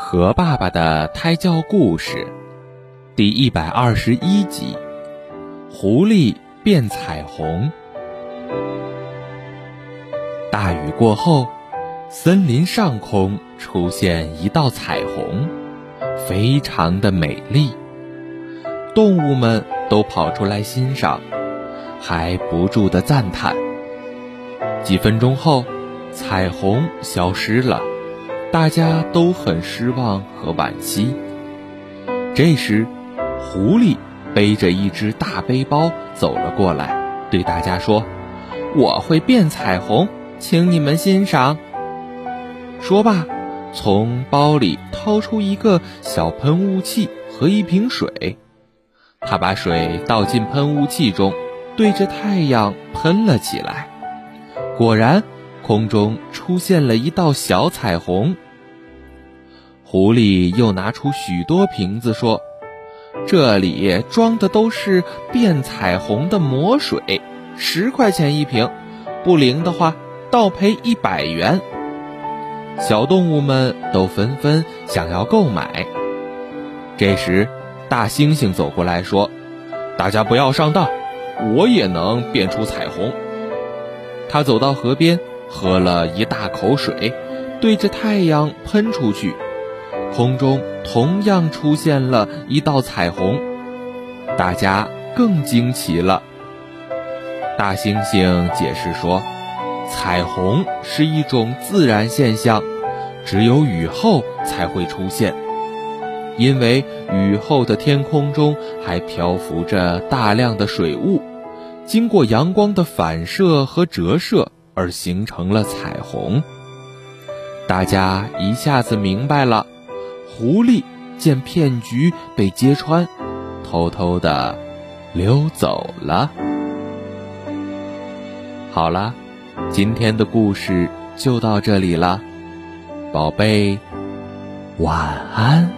和爸爸的胎教故事，第一百二十一集：狐狸变彩虹。大雨过后，森林上空出现一道彩虹，非常的美丽。动物们都跑出来欣赏，还不住的赞叹。几分钟后，彩虹消失了。大家都很失望和惋惜。这时，狐狸背着一只大背包走了过来，对大家说：“我会变彩虹，请你们欣赏。”说罢，从包里掏出一个小喷雾器和一瓶水，他把水倒进喷雾器中，对着太阳喷了起来。果然。空中出现了一道小彩虹。狐狸又拿出许多瓶子，说：“这里装的都是变彩虹的魔水，十块钱一瓶，不灵的话倒赔一百元。”小动物们都纷纷想要购买。这时，大猩猩走过来说：“大家不要上当，我也能变出彩虹。”他走到河边。喝了一大口水，对着太阳喷出去，空中同样出现了一道彩虹，大家更惊奇了。大猩猩解释说：“彩虹是一种自然现象，只有雨后才会出现，因为雨后的天空中还漂浮着大量的水雾，经过阳光的反射和折射。”而形成了彩虹，大家一下子明白了。狐狸见骗局被揭穿，偷偷的溜走了。好了，今天的故事就到这里了，宝贝，晚安。